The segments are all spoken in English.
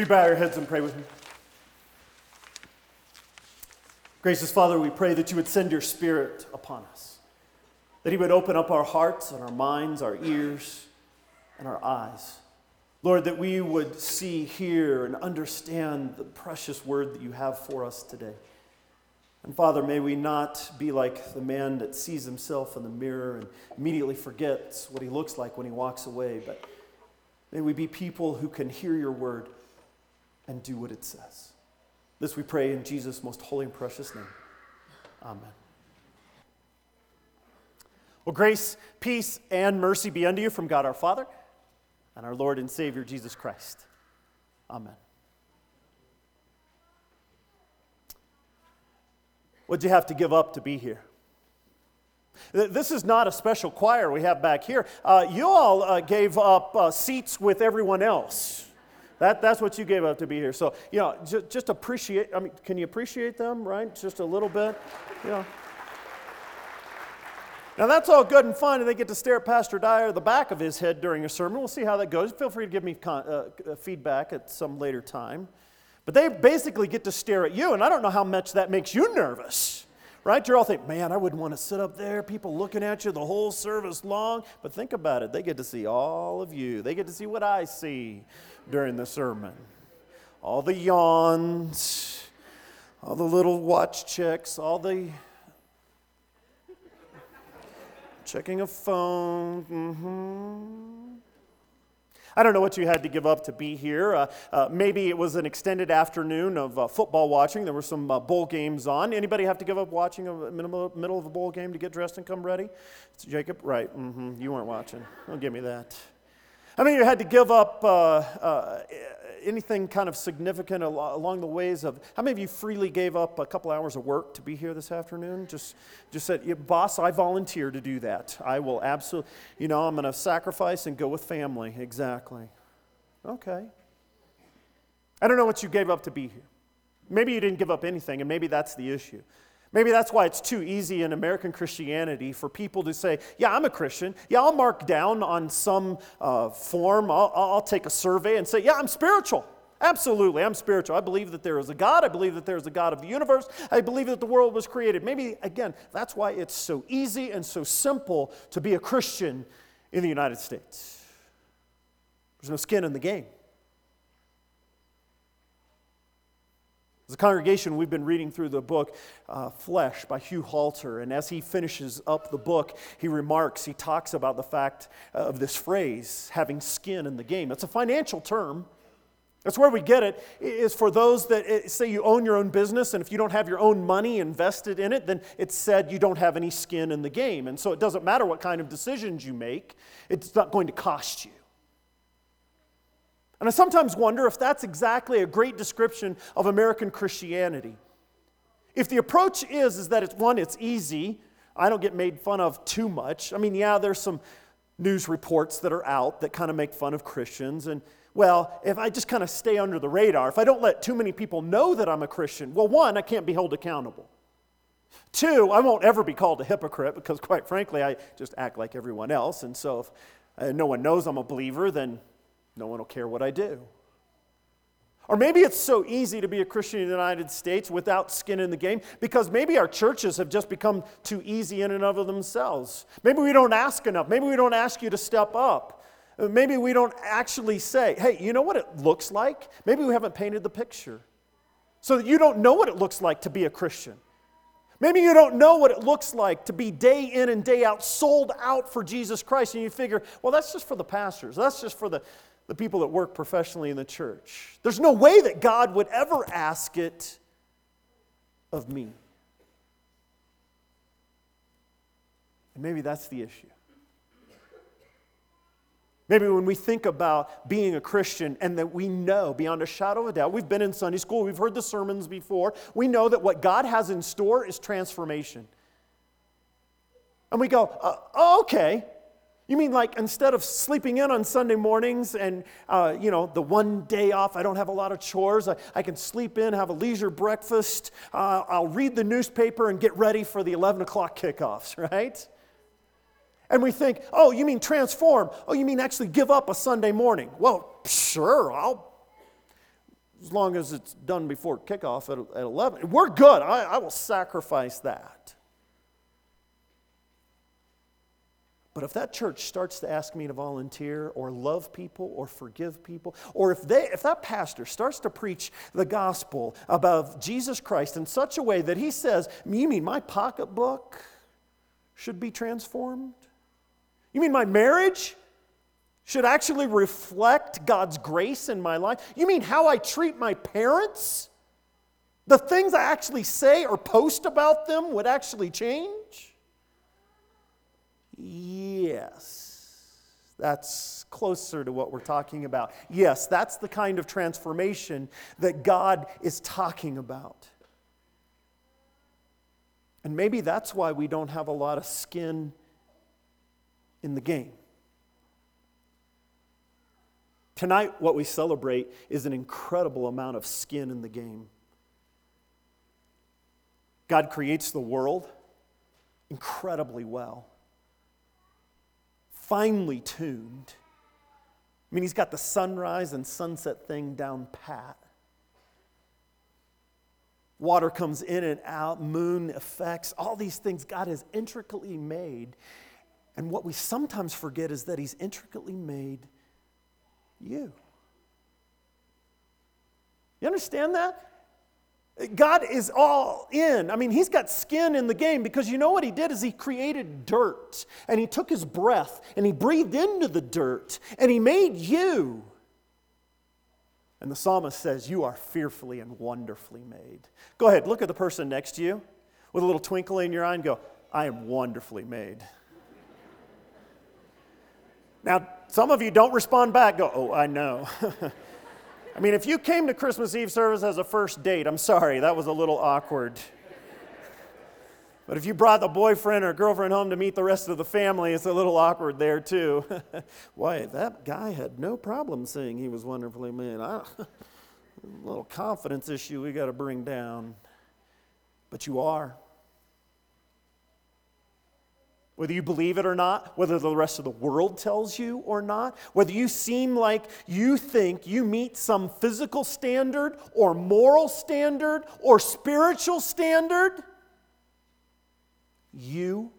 Will you bow your heads and pray with me? Gracious Father, we pray that you would send your Spirit upon us, that He would open up our hearts and our minds, our ears, and our eyes. Lord, that we would see, hear, and understand the precious word that you have for us today. And Father, may we not be like the man that sees himself in the mirror and immediately forgets what he looks like when he walks away, but may we be people who can hear your word and do what it says. This we pray in Jesus' most holy and precious name. Amen. Well, grace, peace, and mercy be unto you from God our Father and our Lord and Savior Jesus Christ. Amen. What'd you have to give up to be here? This is not a special choir we have back here. Uh, you all uh, gave up uh, seats with everyone else. That, that's what you gave up to be here. So, you know, just, just appreciate, I mean, can you appreciate them, right? Just a little bit, you know. Now, that's all good and fine, and they get to stare at Pastor Dyer the back of his head during a sermon. We'll see how that goes. Feel free to give me con- uh, feedback at some later time. But they basically get to stare at you, and I don't know how much that makes you nervous, right? You're all thinking, man, I wouldn't want to sit up there, people looking at you the whole service long. But think about it, they get to see all of you, they get to see what I see during the sermon. All the yawns, all the little watch checks, all the checking a phone. Mm-hmm. I don't know what you had to give up to be here. Uh, uh, maybe it was an extended afternoon of uh, football watching. There were some uh, bowl games on. Anybody have to give up watching a middle, middle of a bowl game to get dressed and come ready? It's Jacob, right? Mm-hmm. You weren't watching. Don't give me that. I mean, you had to give up uh, uh, anything kind of significant along the ways of. How many of you freely gave up a couple hours of work to be here this afternoon? Just, just said, boss, I volunteer to do that. I will absolutely, you know, I'm going to sacrifice and go with family. Exactly. Okay. I don't know what you gave up to be here. Maybe you didn't give up anything, and maybe that's the issue. Maybe that's why it's too easy in American Christianity for people to say, Yeah, I'm a Christian. Yeah, I'll mark down on some uh, form, I'll, I'll take a survey and say, Yeah, I'm spiritual. Absolutely, I'm spiritual. I believe that there is a God. I believe that there is a God of the universe. I believe that the world was created. Maybe, again, that's why it's so easy and so simple to be a Christian in the United States. There's no skin in the game. As a congregation, we've been reading through the book uh, Flesh by Hugh Halter, and as he finishes up the book, he remarks, he talks about the fact of this phrase, having skin in the game. It's a financial term. That's where we get it, is for those that eh, say you own your own business, and if you don't have your own money invested in it, then it's said you don't have any skin in the game. And so it doesn't matter what kind of decisions you make, it's not going to cost you. And I sometimes wonder if that's exactly a great description of American Christianity. If the approach is, is that it's one, it's easy. I don't get made fun of too much. I mean, yeah, there's some news reports that are out that kind of make fun of Christians. And, well, if I just kind of stay under the radar, if I don't let too many people know that I'm a Christian, well, one, I can't be held accountable. Two, I won't ever be called a hypocrite because, quite frankly, I just act like everyone else. And so if uh, no one knows I'm a believer, then no one will care what I do. Or maybe it's so easy to be a Christian in the United States without skin in the game because maybe our churches have just become too easy in and of themselves. Maybe we don't ask enough. Maybe we don't ask you to step up. Uh, maybe we don't actually say, hey, you know what it looks like? Maybe we haven't painted the picture. So that you don't know what it looks like to be a Christian. Maybe you don't know what it looks like to be day in and day out sold out for Jesus Christ, and you figure, well, that's just for the pastors. That's just for the, the people that work professionally in the church. There's no way that God would ever ask it of me. And maybe that's the issue. Maybe when we think about being a Christian and that we know beyond a shadow of a doubt, we've been in Sunday school, we've heard the sermons before, we know that what God has in store is transformation. And we go, uh, okay, you mean like instead of sleeping in on Sunday mornings and, uh, you know, the one day off, I don't have a lot of chores, I, I can sleep in, have a leisure breakfast, uh, I'll read the newspaper and get ready for the 11 o'clock kickoffs, right? And we think, oh, you mean transform? Oh, you mean actually give up a Sunday morning? Well, sure, I'll as long as it's done before kickoff at, at 11. We're good. I, I will sacrifice that. But if that church starts to ask me to volunteer or love people or forgive people, or if, they, if that pastor starts to preach the gospel about Jesus Christ in such a way that he says, You mean my pocketbook should be transformed? You mean my marriage should actually reflect God's grace in my life? You mean how I treat my parents? The things I actually say or post about them would actually change? Yes. That's closer to what we're talking about. Yes, that's the kind of transformation that God is talking about. And maybe that's why we don't have a lot of skin in the game. Tonight, what we celebrate is an incredible amount of skin in the game. God creates the world incredibly well, finely tuned. I mean, He's got the sunrise and sunset thing down pat. Water comes in and out, moon effects, all these things God has intricately made. And what we sometimes forget is that He's intricately made you. You understand that? God is all in. I mean, he's got skin in the game because you know what he did is he created dirt and he took his breath and he breathed into the dirt and he made you. And the psalmist says, You are fearfully and wonderfully made. Go ahead, look at the person next to you with a little twinkle in your eye and go, I am wonderfully made. Now, some of you don't respond back, go, oh, I know. I mean, if you came to Christmas Eve service as a first date, I'm sorry, that was a little awkward. But if you brought the boyfriend or girlfriend home to meet the rest of the family, it's a little awkward there too. Why, that guy had no problem saying he was wonderfully made. a little confidence issue we got to bring down. But you are whether you believe it or not, whether the rest of the world tells you or not, whether you seem like you think you meet some physical standard or moral standard or spiritual standard, you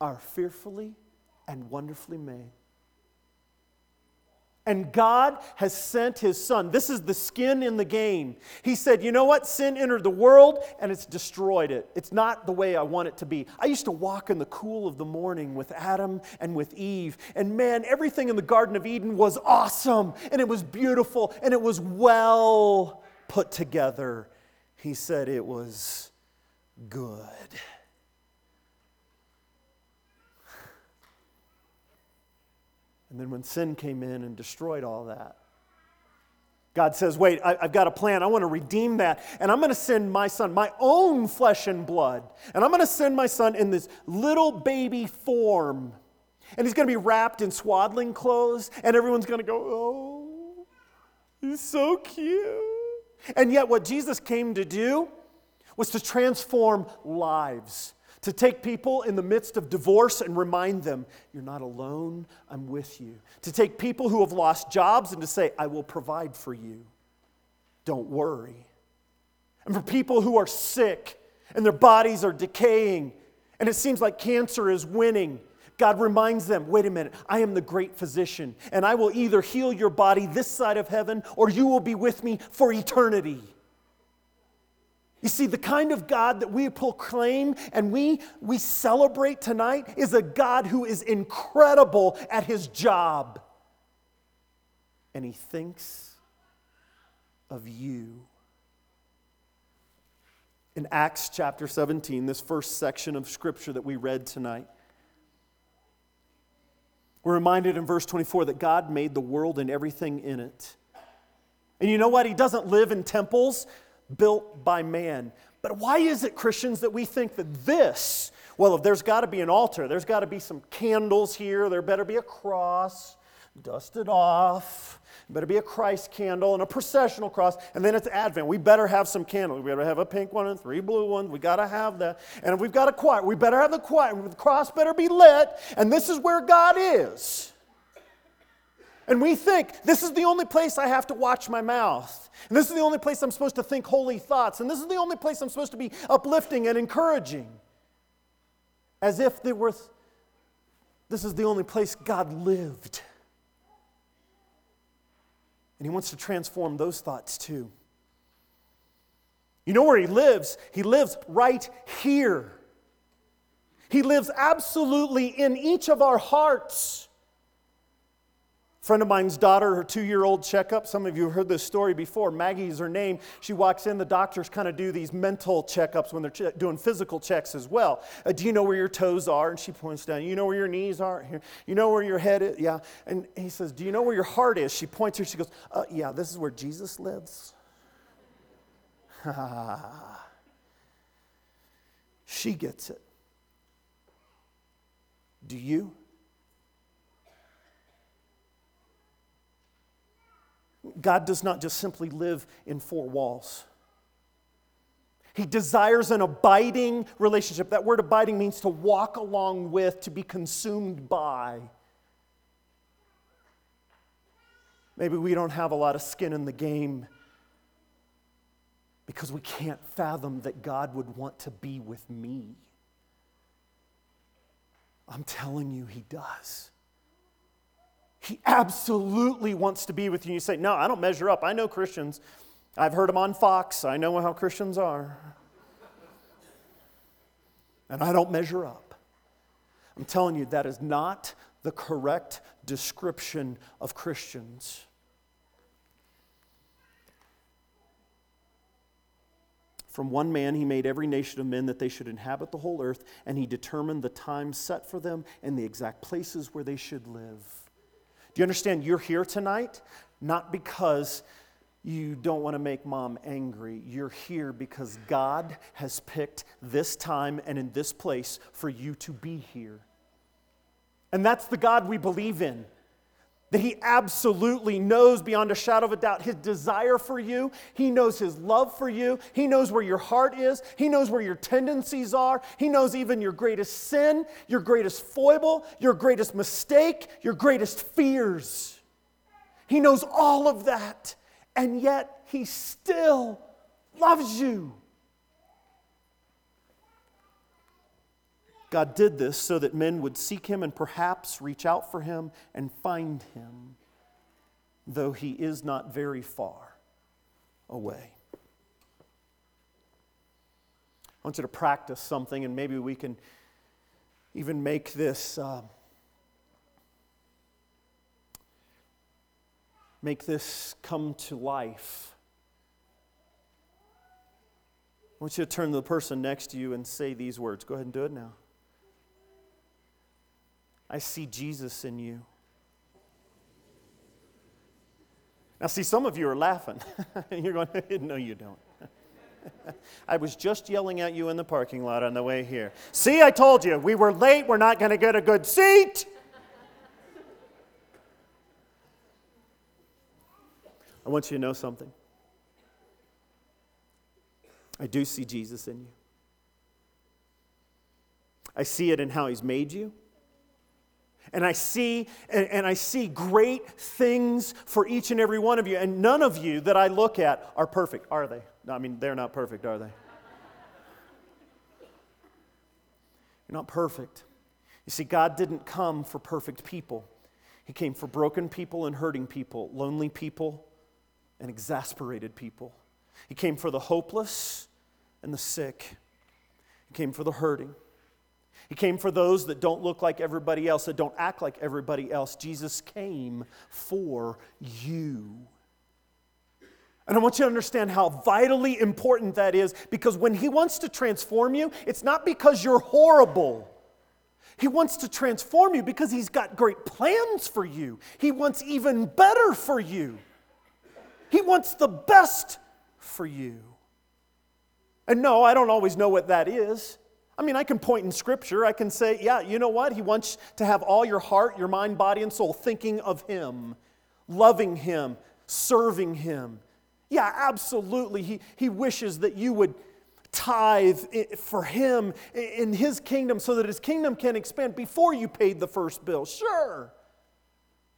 are fearfully and wonderfully made. And God has sent his son. This is the skin in the game. He said, You know what? Sin entered the world and it's destroyed it. It's not the way I want it to be. I used to walk in the cool of the morning with Adam and with Eve. And man, everything in the Garden of Eden was awesome and it was beautiful and it was well put together. He said it was good. And then when sin came in and destroyed all that, God says, Wait, I, have got a plan. I want to redeem that. And I'm going to send my son, my own flesh and blood. And I'm going to send my son in this little baby form. And he's going to be wrapped in swaddling clothes. And everyone's going to go, Oh, he's so cute. And yet, what Jesus came to do was to transform lives to take people in the midst of divorce and remind them, You're not alone, I'm with you. To take people who have lost jobs and to say, I will provide for you. Don't worry. And for people who are sick and their bodies are decaying and it seems like cancer is winning, God reminds them, wait a minute, I am the great physician, and I will either heal your body this side of heaven or you will be with me for eternity. You see, the kind of God that we proclaim and we, we celebrate tonight is a God who is incredible at his job. And he thinks of you. In Acts chapter 17, this first section of scripture that we read tonight, we're reminded in verse 24 that God made the world and everything in it. And you know what? He doesn't live in temples built by man. But why is it, Christians, that we think that this, well, if there's got to be an altar, there's got to be some candles here, there better be a cross, dusted off, better be a Christ candle and a processional cross, and then it's Advent. We better have some candles. We better have a pink one and three blue ones. We got to have that. And if we've got a choir, we better have the choir. The cross better be lit, and this is where God is. And we think this is the only place I have to watch my mouth. And this is the only place I'm supposed to think holy thoughts. And this is the only place I'm supposed to be uplifting and encouraging. As if there was, this is the only place God lived. And He wants to transform those thoughts too. You know where He lives? He lives right here. He lives absolutely in each of our hearts friend of mine's daughter, her two year old checkup. Some of you have heard this story before. Maggie is her name. She walks in, the doctors kind of do these mental checkups when they're ch- doing physical checks as well. Uh, do you know where your toes are? And she points down. You know where your knees are? Here. You know where your head is? Yeah. And he says, Do you know where your heart is? She points here. She goes, uh, Yeah, this is where Jesus lives. she gets it. Do you? God does not just simply live in four walls. He desires an abiding relationship. That word abiding means to walk along with, to be consumed by. Maybe we don't have a lot of skin in the game because we can't fathom that God would want to be with me. I'm telling you, He does. He absolutely wants to be with you. And you say, No, I don't measure up. I know Christians. I've heard them on Fox. I know how Christians are. And I don't measure up. I'm telling you, that is not the correct description of Christians. From one man, he made every nation of men that they should inhabit the whole earth, and he determined the time set for them and the exact places where they should live. Do you understand? You're here tonight not because you don't want to make mom angry. You're here because God has picked this time and in this place for you to be here. And that's the God we believe in that He absolutely knows beyond a shadow of a doubt His desire for you. He knows His love for you. He knows where your heart is. He knows where your tendencies are. He knows even your greatest sin, your greatest foible, your greatest mistake, your greatest fears. He knows all of that. And yet, He still loves you. God did this so that men would seek him and perhaps reach out for him and find him, though he is not very far away. I want you to practice something, and maybe we can even make this. Uh, make this come to life. I want you to turn to the person next to you and say these words. Go ahead and do it now. I see Jesus in you. Now, see, some of you are laughing. You're going, no, you don't. I was just yelling at you in the parking lot on the way here. See, I told you, we were late, we're not going to get a good seat. I want you to know something. I do see Jesus in you. I see it in how he's made you and I see and, and, I see great things for each and every one of you. And none of you that I look at are perfect, are they? No, I mean, they're not perfect, are they? You're not perfect. You see, God didn't come for perfect people. He came for broken people and hurting people, lonely people and exasperated people. He came for the hopeless and the sick. He came for the hurting. He came for those that don't look like everybody else, that don't act like everybody else. Jesus came for you. And I want you to understand how vitally important that is because when He wants to transform you, it's not because you're horrible. He wants to transform you because He's got great plans for you. He wants even better for you. He wants the best for you. And no, I don't always know what that is. I mean, I can point in scripture. I can say, yeah, you know what? He wants to have all your heart, your mind, body, and soul thinking of Him, loving Him, serving Him. Yeah, absolutely. He, he wishes that you would tithe for Him in His kingdom so that His kingdom can expand before you paid the first bill. Sure.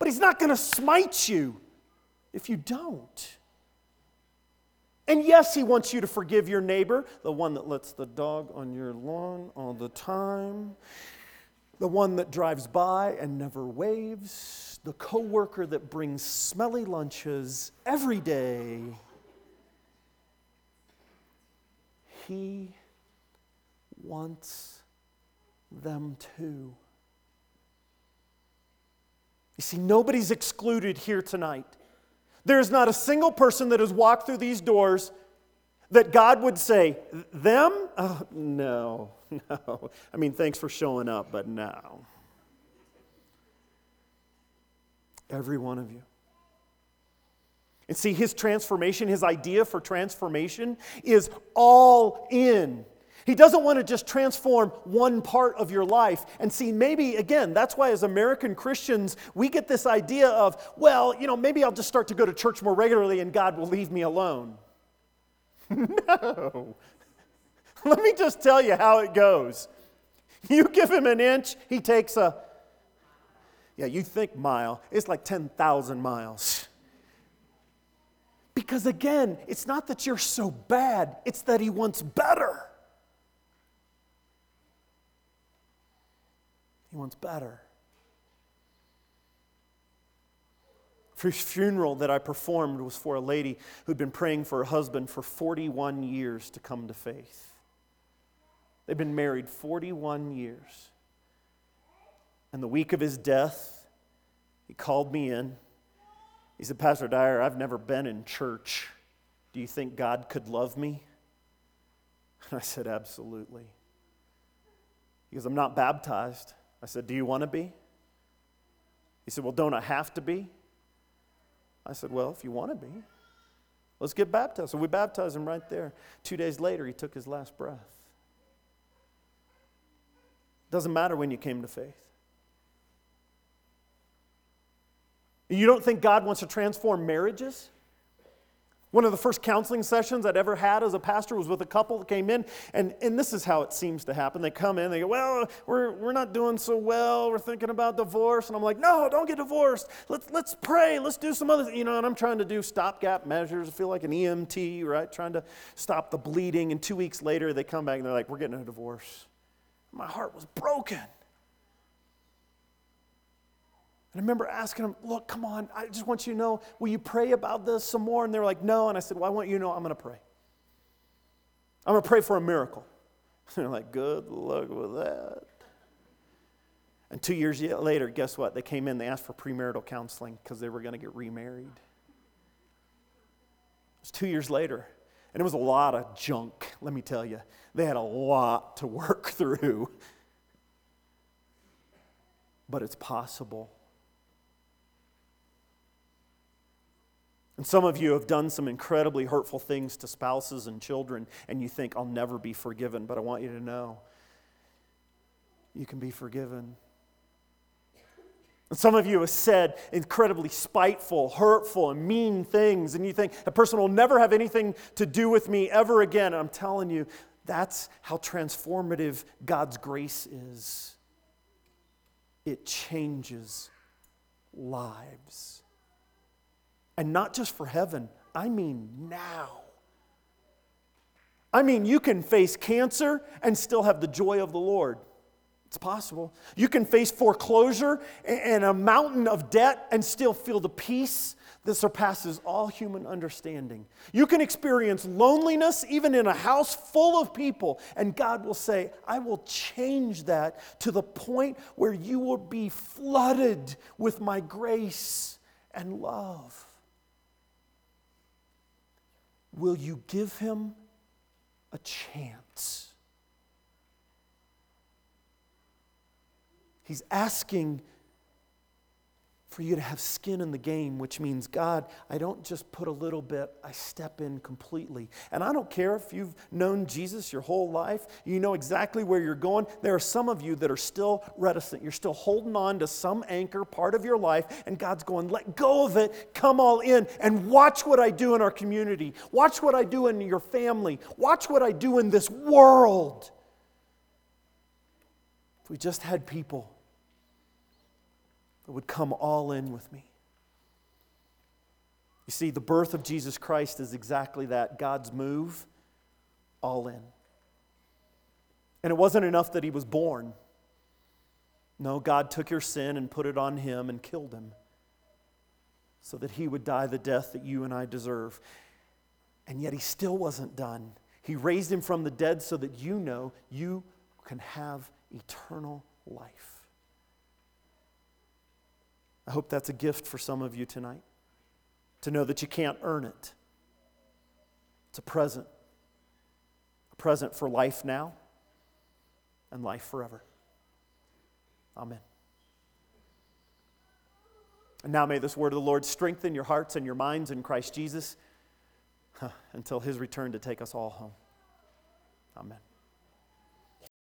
But He's not going to smite you if you don't. And yes, He wants you to forgive your neighbor, the one that lets the dog on your lawn all the time, the one that drives by and never waves, the coworker that brings smelly lunches every day. He wants them too. You see, nobody's excluded here tonight. There is not a single person that has walked through these doors that God would say, Them? Oh, no, no. I mean, thanks for showing up, but no. Every one of you. And see, his transformation, his idea for transformation is all in. He doesn't want to just transform one part of your life. And see, maybe, again, that's why as American Christians, we get this idea of, well, you know, maybe I'll just start to go to church more regularly and God will leave me alone. no. Let me just tell you how it goes. You give him an inch, he takes a, yeah, you think mile, it's like 10,000 miles. Because again, it's not that you're so bad, it's that He wants better. He wants better. First funeral that I performed was for a lady who'd been praying for her husband for 41 years to come to faith. They've been married 41 years. And the week of his death, he called me in he said, Pastor Dyer, I've never been in church. Do you think God could love me? And I said, Absolutely. He goes, I'm not baptized. I said, Do you want to be? He said, Well, don't I have to be? I said, Well, if you want to be, let's get baptized. So we baptized him right there. Two days later, he took his last breath. Doesn't matter when you came to faith. You don't think God wants to transform marriages? One of the first counseling sessions I'd ever had as a pastor was with a couple that came in, and, and this is how it seems to happen. They come in, they go, Well, we're, we're not doing so well. We're thinking about divorce. And I'm like, No, don't get divorced. Let's, let's pray. Let's do some other, you know, and I'm trying to do stopgap measures. I feel like an EMT, right? Trying to stop the bleeding. And two weeks later, they come back and they're like, We're getting a divorce. My heart was broken. And I remember asking them, Look, come on, I just want you to know, will you pray about this some more? And they were like, No. And I said, Well, I want you to know I'm going to pray. I'm going to pray for a miracle. And they're like, Good luck with that. And two years later, guess what? They came in, they asked for premarital counseling because they were going to get remarried. It was two years later, and it was a lot of junk, let me tell you. They had a lot to work through. But it's possible. And some of you have done some incredibly hurtful things to spouses and children, and you think, I'll never be forgiven. But I want you to know you can be forgiven. And some of you have said incredibly spiteful, hurtful, and mean things, and you think, a person will never have anything to do with me ever again. And I'm telling you, that's how transformative God's grace is. It changes lives. And not just for heaven, I mean now. I mean, you can face cancer and still have the joy of the Lord. It's possible. You can face foreclosure and a mountain of debt and still feel the peace that surpasses all human understanding. You can experience loneliness even in a house full of people, and God will say, I will change that to the point where you will be flooded with my grace and love. Will you give him a chance? He's asking for you to have skin in the game, which means, God, I don't just put a little bit, I step in completely. And I don't care if you've known Jesus your whole life, you know exactly where you're going. There are some of you that are still reticent. You're still holding on to some anchor part of your life, and God's going, let go of it, come all in, and watch what I do in our community. Watch what I do in your family. Watch what I do in this world. If we just had people that would come all in with me. You see, the birth of Jesus Christ is exactly that God's move all in. And it wasn't enough that he was born. No, God took your sin and put it on him and killed him so that he would die the death that you and I deserve. And yet he still wasn't done. He raised him from the dead so that you know you can have eternal life. I hope that's a gift for some of you tonight to know that you can't earn it. It's a present, a present for life now and life forever. Amen. And now may this word of the Lord strengthen your hearts and your minds in Christ Jesus until his return to take us all home. Amen.